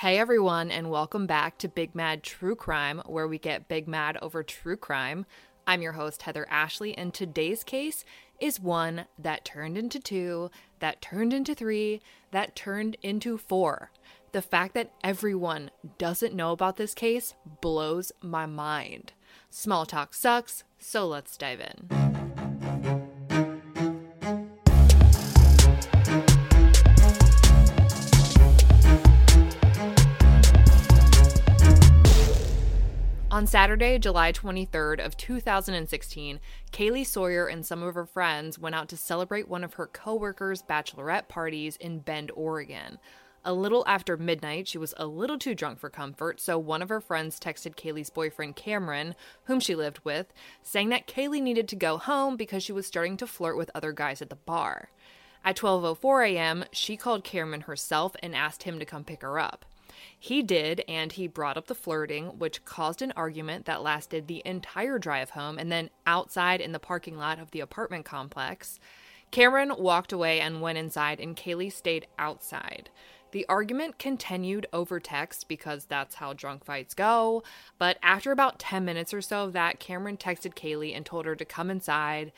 Hey everyone, and welcome back to Big Mad True Crime, where we get big mad over true crime. I'm your host, Heather Ashley, and today's case is one that turned into two, that turned into three, that turned into four. The fact that everyone doesn't know about this case blows my mind. Small talk sucks, so let's dive in. On Saturday, July 23rd of 2016, Kaylee Sawyer and some of her friends went out to celebrate one of her coworkers' bachelorette parties in Bend, Oregon. A little after midnight, she was a little too drunk for comfort, so one of her friends texted Kaylee's boyfriend Cameron, whom she lived with, saying that Kaylee needed to go home because she was starting to flirt with other guys at the bar. At 12:04 a.m., she called Cameron herself and asked him to come pick her up. He did, and he brought up the flirting, which caused an argument that lasted the entire drive home and then outside in the parking lot of the apartment complex. Cameron walked away and went inside, and Kaylee stayed outside. The argument continued over text because that's how drunk fights go. But after about 10 minutes or so of that, Cameron texted Kaylee and told her to come inside.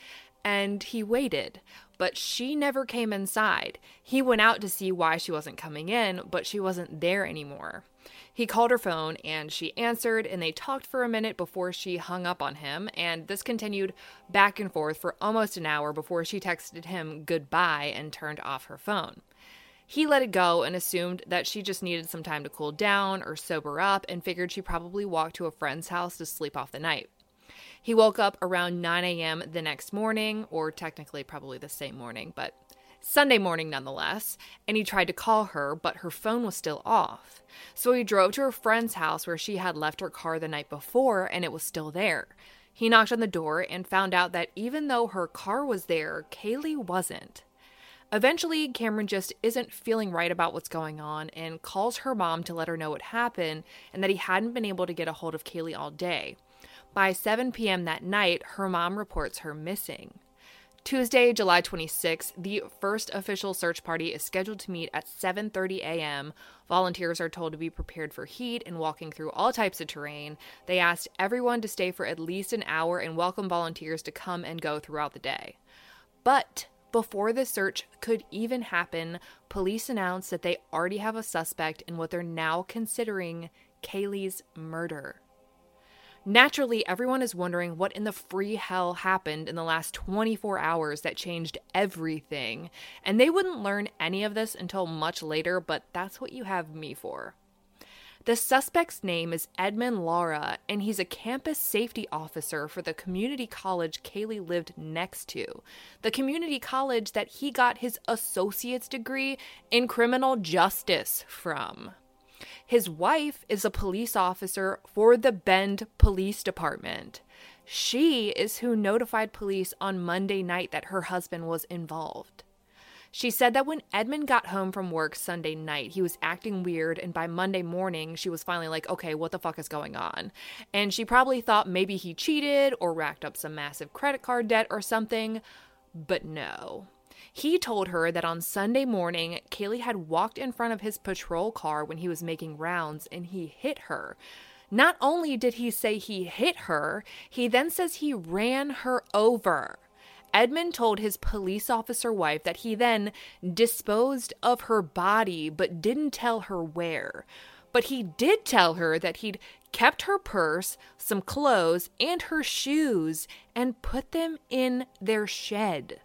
And he waited, but she never came inside. He went out to see why she wasn't coming in, but she wasn't there anymore. He called her phone and she answered, and they talked for a minute before she hung up on him. And this continued back and forth for almost an hour before she texted him goodbye and turned off her phone. He let it go and assumed that she just needed some time to cool down or sober up and figured she probably walked to a friend's house to sleep off the night. He woke up around 9 a.m. the next morning, or technically probably the same morning, but Sunday morning nonetheless, and he tried to call her, but her phone was still off. So he drove to her friend's house where she had left her car the night before and it was still there. He knocked on the door and found out that even though her car was there, Kaylee wasn't. Eventually, Cameron just isn't feeling right about what's going on and calls her mom to let her know what happened and that he hadn't been able to get a hold of Kaylee all day. By 7 p.m. that night, her mom reports her missing. Tuesday, July 26, the first official search party is scheduled to meet at 7:30 a.m. Volunteers are told to be prepared for heat and walking through all types of terrain. They asked everyone to stay for at least an hour and welcome volunteers to come and go throughout the day. But before the search could even happen, police announced that they already have a suspect in what they're now considering Kaylee's murder. Naturally, everyone is wondering what in the free hell happened in the last 24 hours that changed everything. And they wouldn't learn any of this until much later, but that's what you have me for. The suspect's name is Edmund Lara, and he's a campus safety officer for the community college Kaylee lived next to. The community college that he got his associate's degree in criminal justice from. His wife is a police officer for the Bend Police Department. She is who notified police on Monday night that her husband was involved. She said that when Edmund got home from work Sunday night, he was acting weird, and by Monday morning, she was finally like, okay, what the fuck is going on? And she probably thought maybe he cheated or racked up some massive credit card debt or something, but no. He told her that on Sunday morning, Kaylee had walked in front of his patrol car when he was making rounds and he hit her. Not only did he say he hit her, he then says he ran her over. Edmund told his police officer wife that he then disposed of her body but didn't tell her where. But he did tell her that he'd kept her purse, some clothes, and her shoes and put them in their shed.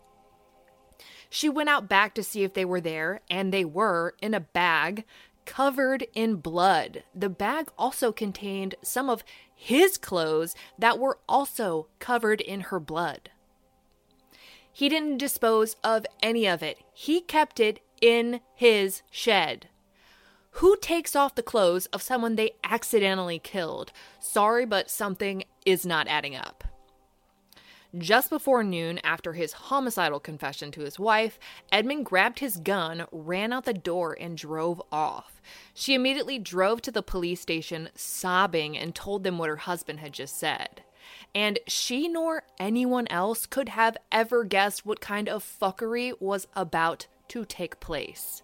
She went out back to see if they were there, and they were in a bag covered in blood. The bag also contained some of his clothes that were also covered in her blood. He didn't dispose of any of it, he kept it in his shed. Who takes off the clothes of someone they accidentally killed? Sorry, but something is not adding up. Just before noon, after his homicidal confession to his wife, Edmund grabbed his gun, ran out the door, and drove off. She immediately drove to the police station, sobbing, and told them what her husband had just said. And she nor anyone else could have ever guessed what kind of fuckery was about to take place.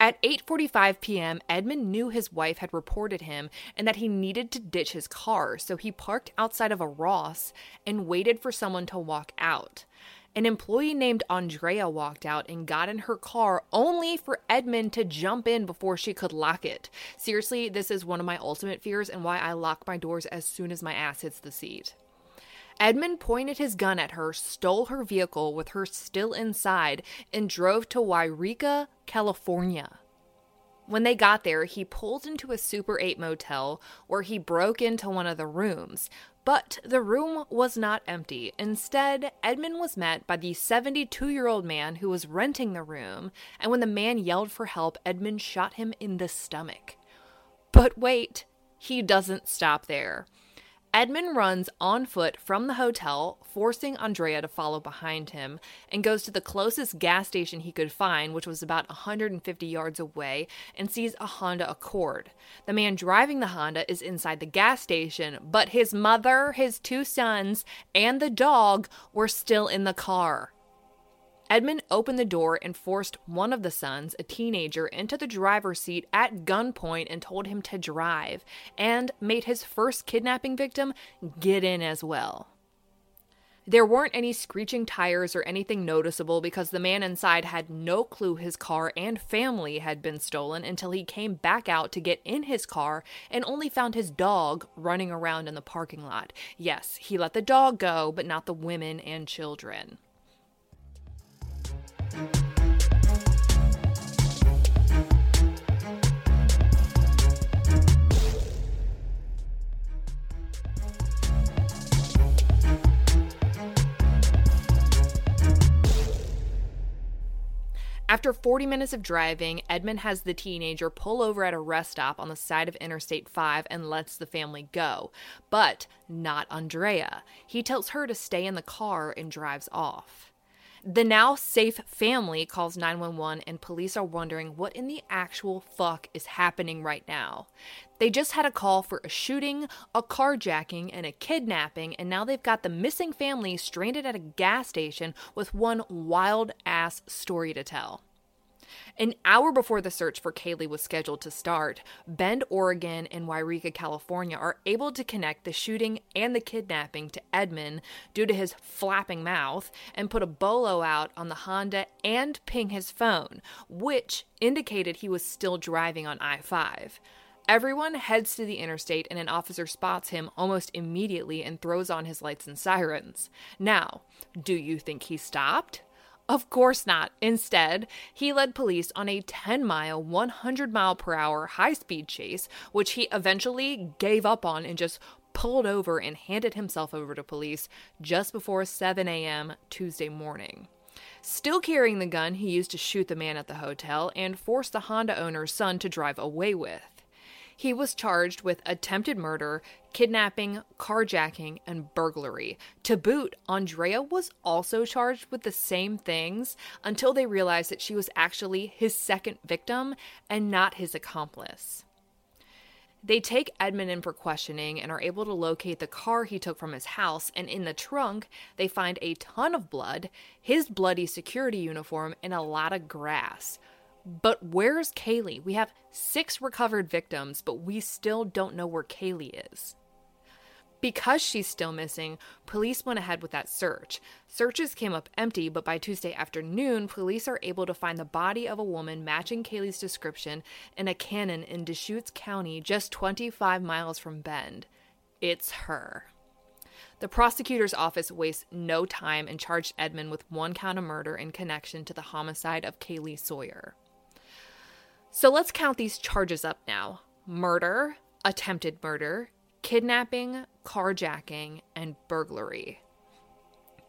At 8:45 p.m., Edmund knew his wife had reported him and that he needed to ditch his car, so he parked outside of a Ross and waited for someone to walk out. An employee named Andrea walked out and got in her car only for Edmund to jump in before she could lock it. Seriously, this is one of my ultimate fears and why I lock my doors as soon as my ass hits the seat. Edmond pointed his gun at her, stole her vehicle with her still inside, and drove to Yreka, California. When they got there, he pulled into a Super 8 motel where he broke into one of the rooms. But the room was not empty. Instead, Edmund was met by the 72 year old man who was renting the room, and when the man yelled for help, Edmund shot him in the stomach. But wait, he doesn't stop there. Edmond runs on foot from the hotel, forcing Andrea to follow behind him, and goes to the closest gas station he could find, which was about 150 yards away, and sees a Honda Accord. The man driving the Honda is inside the gas station, but his mother, his two sons, and the dog were still in the car. Edmond opened the door and forced one of the sons, a teenager, into the driver's seat at gunpoint and told him to drive, and made his first kidnapping victim get in as well. There weren't any screeching tires or anything noticeable because the man inside had no clue his car and family had been stolen until he came back out to get in his car and only found his dog running around in the parking lot. Yes, he let the dog go, but not the women and children. After 40 minutes of driving, Edmond has the teenager pull over at a rest stop on the side of Interstate 5 and lets the family go. But not Andrea. He tells her to stay in the car and drives off. The now safe family calls 911 and police are wondering what in the actual fuck is happening right now. They just had a call for a shooting, a carjacking, and a kidnapping, and now they've got the missing family stranded at a gas station with one wild ass story to tell. An hour before the search for Kaylee was scheduled to start, Bend, Oregon, and Yreka, California are able to connect the shooting and the kidnapping to Edmond due to his flapping mouth and put a bolo out on the Honda and ping his phone, which indicated he was still driving on I 5. Everyone heads to the interstate and an officer spots him almost immediately and throws on his lights and sirens. Now, do you think he stopped? Of course not. Instead, he led police on a 10 mile, 100 mile per hour high speed chase, which he eventually gave up on and just pulled over and handed himself over to police just before 7 a.m. Tuesday morning. Still carrying the gun he used to shoot the man at the hotel and forced the Honda owner's son to drive away with. He was charged with attempted murder, kidnapping, carjacking, and burglary. To boot, Andrea was also charged with the same things until they realized that she was actually his second victim and not his accomplice. They take Edmond in for questioning and are able to locate the car he took from his house, and in the trunk, they find a ton of blood, his bloody security uniform, and a lot of grass. But where's Kaylee? We have six recovered victims, but we still don't know where Kaylee is. Because she's still missing, police went ahead with that search. Searches came up empty, but by Tuesday afternoon, police are able to find the body of a woman matching Kaylee's description in a cannon in Deschutes County, just 25 miles from Bend. It's her. The prosecutor's office wastes no time and charged Edmond with one count of murder in connection to the homicide of Kaylee Sawyer. So let's count these charges up now murder, attempted murder, kidnapping, carjacking, and burglary.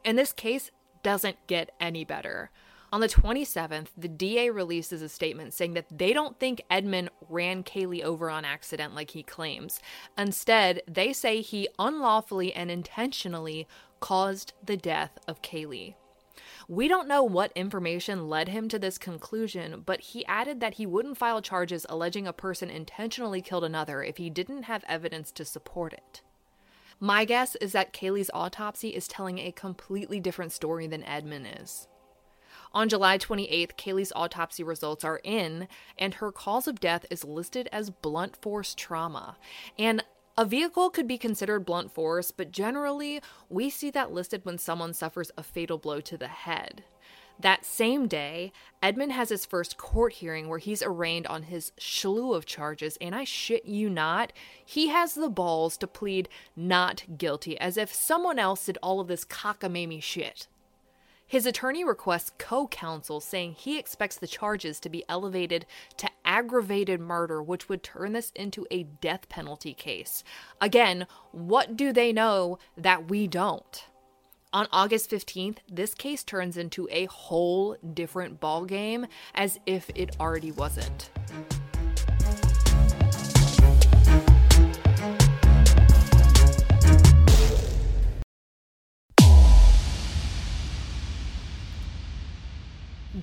And this case doesn't get any better. On the 27th, the DA releases a statement saying that they don't think Edmond ran Kaylee over on accident like he claims. Instead, they say he unlawfully and intentionally caused the death of Kaylee. We don't know what information led him to this conclusion, but he added that he wouldn't file charges alleging a person intentionally killed another if he didn't have evidence to support it. My guess is that Kaylee's autopsy is telling a completely different story than Edmond is. On July 28th, Kaylee's autopsy results are in, and her cause of death is listed as blunt force trauma. And a vehicle could be considered blunt force, but generally, we see that listed when someone suffers a fatal blow to the head. That same day, Edmund has his first court hearing where he's arraigned on his slew of charges, and I shit you not, he has the balls to plead not guilty, as if someone else did all of this cockamamie shit. His attorney requests co counsel, saying he expects the charges to be elevated to aggravated murder, which would turn this into a death penalty case. Again, what do they know that we don't? On August 15th, this case turns into a whole different ballgame as if it already wasn't.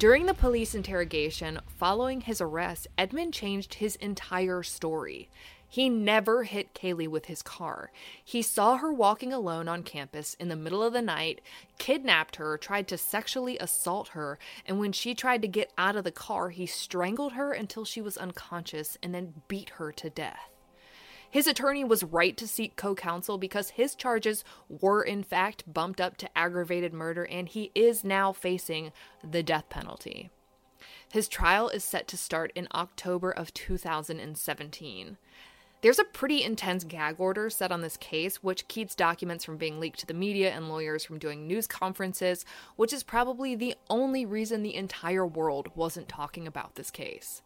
During the police interrogation following his arrest, Edmund changed his entire story. He never hit Kaylee with his car. He saw her walking alone on campus in the middle of the night, kidnapped her, tried to sexually assault her, and when she tried to get out of the car, he strangled her until she was unconscious and then beat her to death. His attorney was right to seek co counsel because his charges were, in fact, bumped up to aggravated murder, and he is now facing the death penalty. His trial is set to start in October of 2017. There's a pretty intense gag order set on this case, which keeps documents from being leaked to the media and lawyers from doing news conferences, which is probably the only reason the entire world wasn't talking about this case.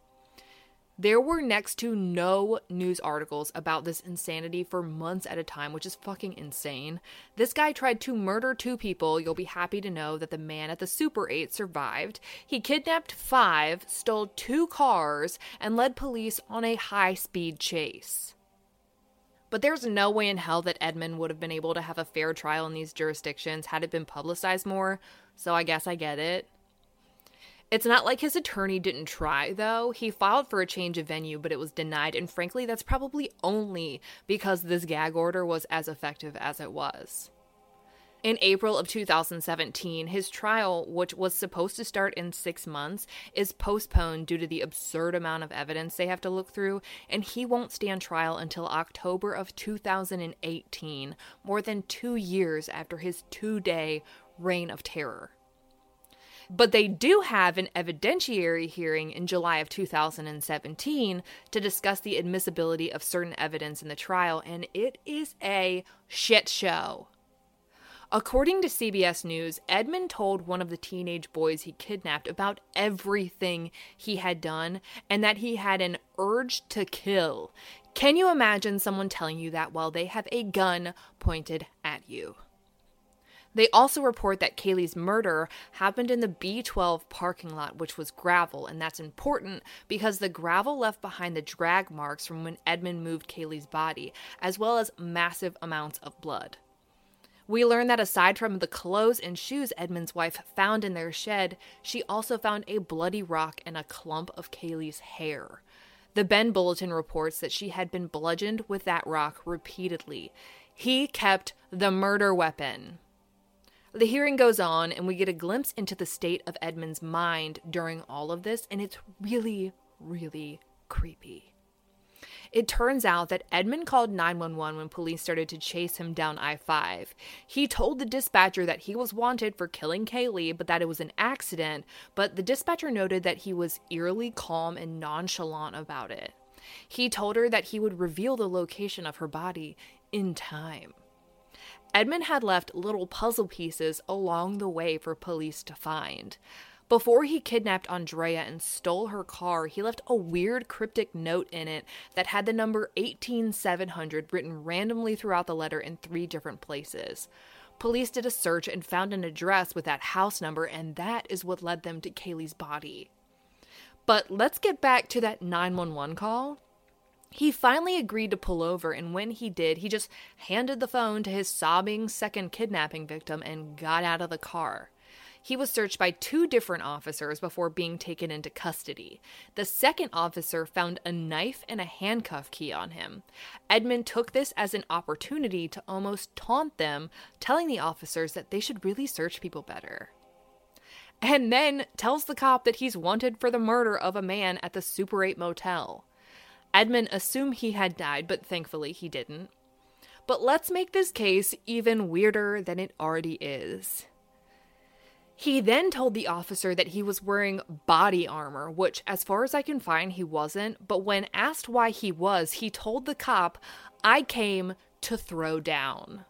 There were next to no news articles about this insanity for months at a time, which is fucking insane. This guy tried to murder two people. You'll be happy to know that the man at the Super 8 survived. He kidnapped five, stole two cars, and led police on a high speed chase. But there's no way in hell that Edmond would have been able to have a fair trial in these jurisdictions had it been publicized more, so I guess I get it. It's not like his attorney didn't try, though. He filed for a change of venue, but it was denied, and frankly, that's probably only because this gag order was as effective as it was. In April of 2017, his trial, which was supposed to start in six months, is postponed due to the absurd amount of evidence they have to look through, and he won't stand trial until October of 2018, more than two years after his two day reign of terror. But they do have an evidentiary hearing in July of 2017 to discuss the admissibility of certain evidence in the trial, and it is a shit show. According to CBS News, Edmond told one of the teenage boys he kidnapped about everything he had done and that he had an urge to kill. Can you imagine someone telling you that while they have a gun pointed at you? They also report that Kaylee's murder happened in the B12 parking lot, which was gravel, and that's important because the gravel left behind the drag marks from when Edmund moved Kaylee's body, as well as massive amounts of blood. We learn that aside from the clothes and shoes Edmund's wife found in their shed, she also found a bloody rock and a clump of Kaylee's hair. The Bend Bulletin reports that she had been bludgeoned with that rock repeatedly. He kept the murder weapon. The hearing goes on, and we get a glimpse into the state of Edmund's mind during all of this, and it's really, really creepy. It turns out that Edmund called 911 when police started to chase him down I 5. He told the dispatcher that he was wanted for killing Kaylee, but that it was an accident, but the dispatcher noted that he was eerily calm and nonchalant about it. He told her that he would reveal the location of her body in time. Edmond had left little puzzle pieces along the way for police to find. Before he kidnapped Andrea and stole her car, he left a weird cryptic note in it that had the number 18700 written randomly throughout the letter in three different places. Police did a search and found an address with that house number, and that is what led them to Kaylee's body. But let's get back to that 911 call. He finally agreed to pull over, and when he did, he just handed the phone to his sobbing second kidnapping victim and got out of the car. He was searched by two different officers before being taken into custody. The second officer found a knife and a handcuff key on him. Edmund took this as an opportunity to almost taunt them, telling the officers that they should really search people better. and then tells the cop that he's wanted for the murder of a man at the Super 8 motel. Edmond assumed he had died, but thankfully he didn't. But let's make this case even weirder than it already is. He then told the officer that he was wearing body armor, which, as far as I can find, he wasn't. But when asked why he was, he told the cop, I came to throw down.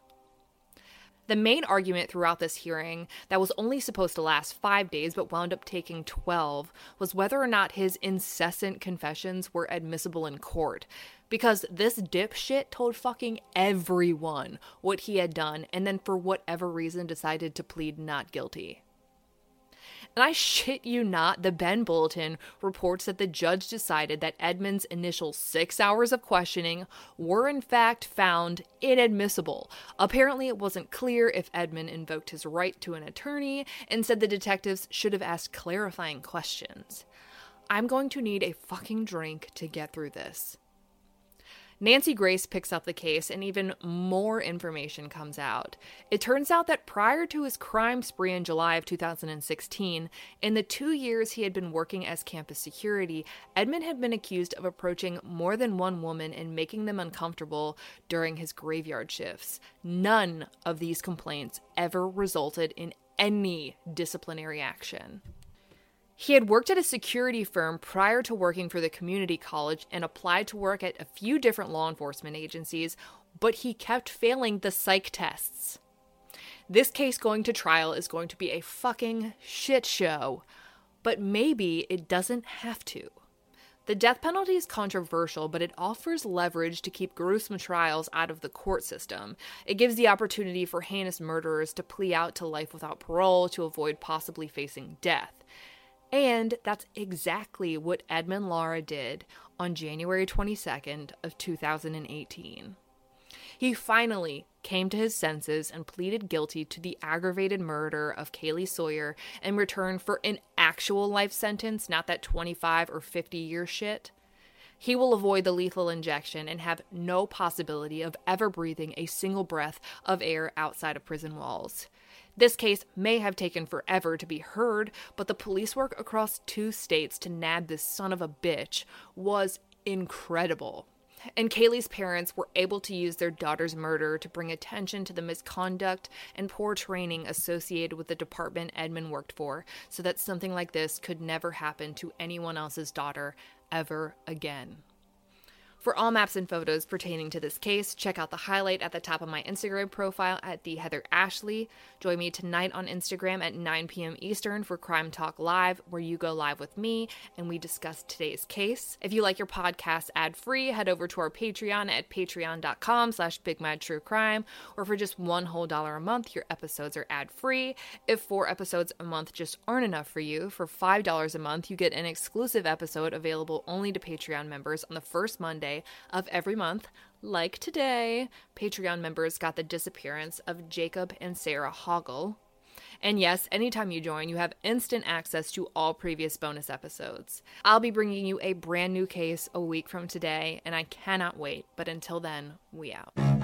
The main argument throughout this hearing, that was only supposed to last five days but wound up taking 12, was whether or not his incessant confessions were admissible in court. Because this dipshit told fucking everyone what he had done and then, for whatever reason, decided to plead not guilty. And I shit you not, the Bend Bulletin reports that the judge decided that Edmund's initial six hours of questioning were in fact found inadmissible. Apparently, it wasn't clear if Edmund invoked his right to an attorney and said the detectives should have asked clarifying questions. I'm going to need a fucking drink to get through this. Nancy Grace picks up the case and even more information comes out. It turns out that prior to his crime spree in July of 2016, in the two years he had been working as campus security, Edmund had been accused of approaching more than one woman and making them uncomfortable during his graveyard shifts. None of these complaints ever resulted in any disciplinary action. He had worked at a security firm prior to working for the community college and applied to work at a few different law enforcement agencies, but he kept failing the psych tests. This case going to trial is going to be a fucking shit show, but maybe it doesn't have to. The death penalty is controversial, but it offers leverage to keep gruesome trials out of the court system. It gives the opportunity for heinous murderers to plea out to life without parole to avoid possibly facing death. And that's exactly what Edmund Lara did on January 22nd of 2018. He finally came to his senses and pleaded guilty to the aggravated murder of Kaylee Sawyer in return for an actual life sentence, not that 25 or 50 year shit. He will avoid the lethal injection and have no possibility of ever breathing a single breath of air outside of prison walls. This case may have taken forever to be heard, but the police work across two states to nab this son of a bitch was incredible. And Kaylee's parents were able to use their daughter's murder to bring attention to the misconduct and poor training associated with the department Edmond worked for, so that something like this could never happen to anyone else's daughter ever again. For all maps and photos pertaining to this case, check out the highlight at the top of my Instagram profile at the Heather Ashley. Join me tonight on Instagram at 9 p.m. Eastern for Crime Talk Live, where you go live with me and we discuss today's case. If you like your podcast ad-free, head over to our Patreon at patreon.com slash bigmadtruecrime, or for just one whole dollar a month, your episodes are ad-free. If four episodes a month just aren't enough for you, for $5 a month, you get an exclusive episode available only to Patreon members on the first Monday of every month. Like today, Patreon members got the disappearance of Jacob and Sarah Hoggle. And yes, anytime you join, you have instant access to all previous bonus episodes. I'll be bringing you a brand new case a week from today, and I cannot wait. But until then, we out.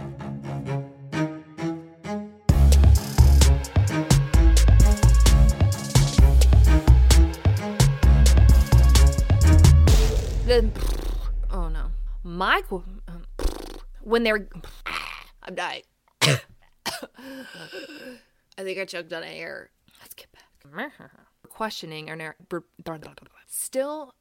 My when they're I'm dying. I think I choked on air. Let's get back. Questioning or still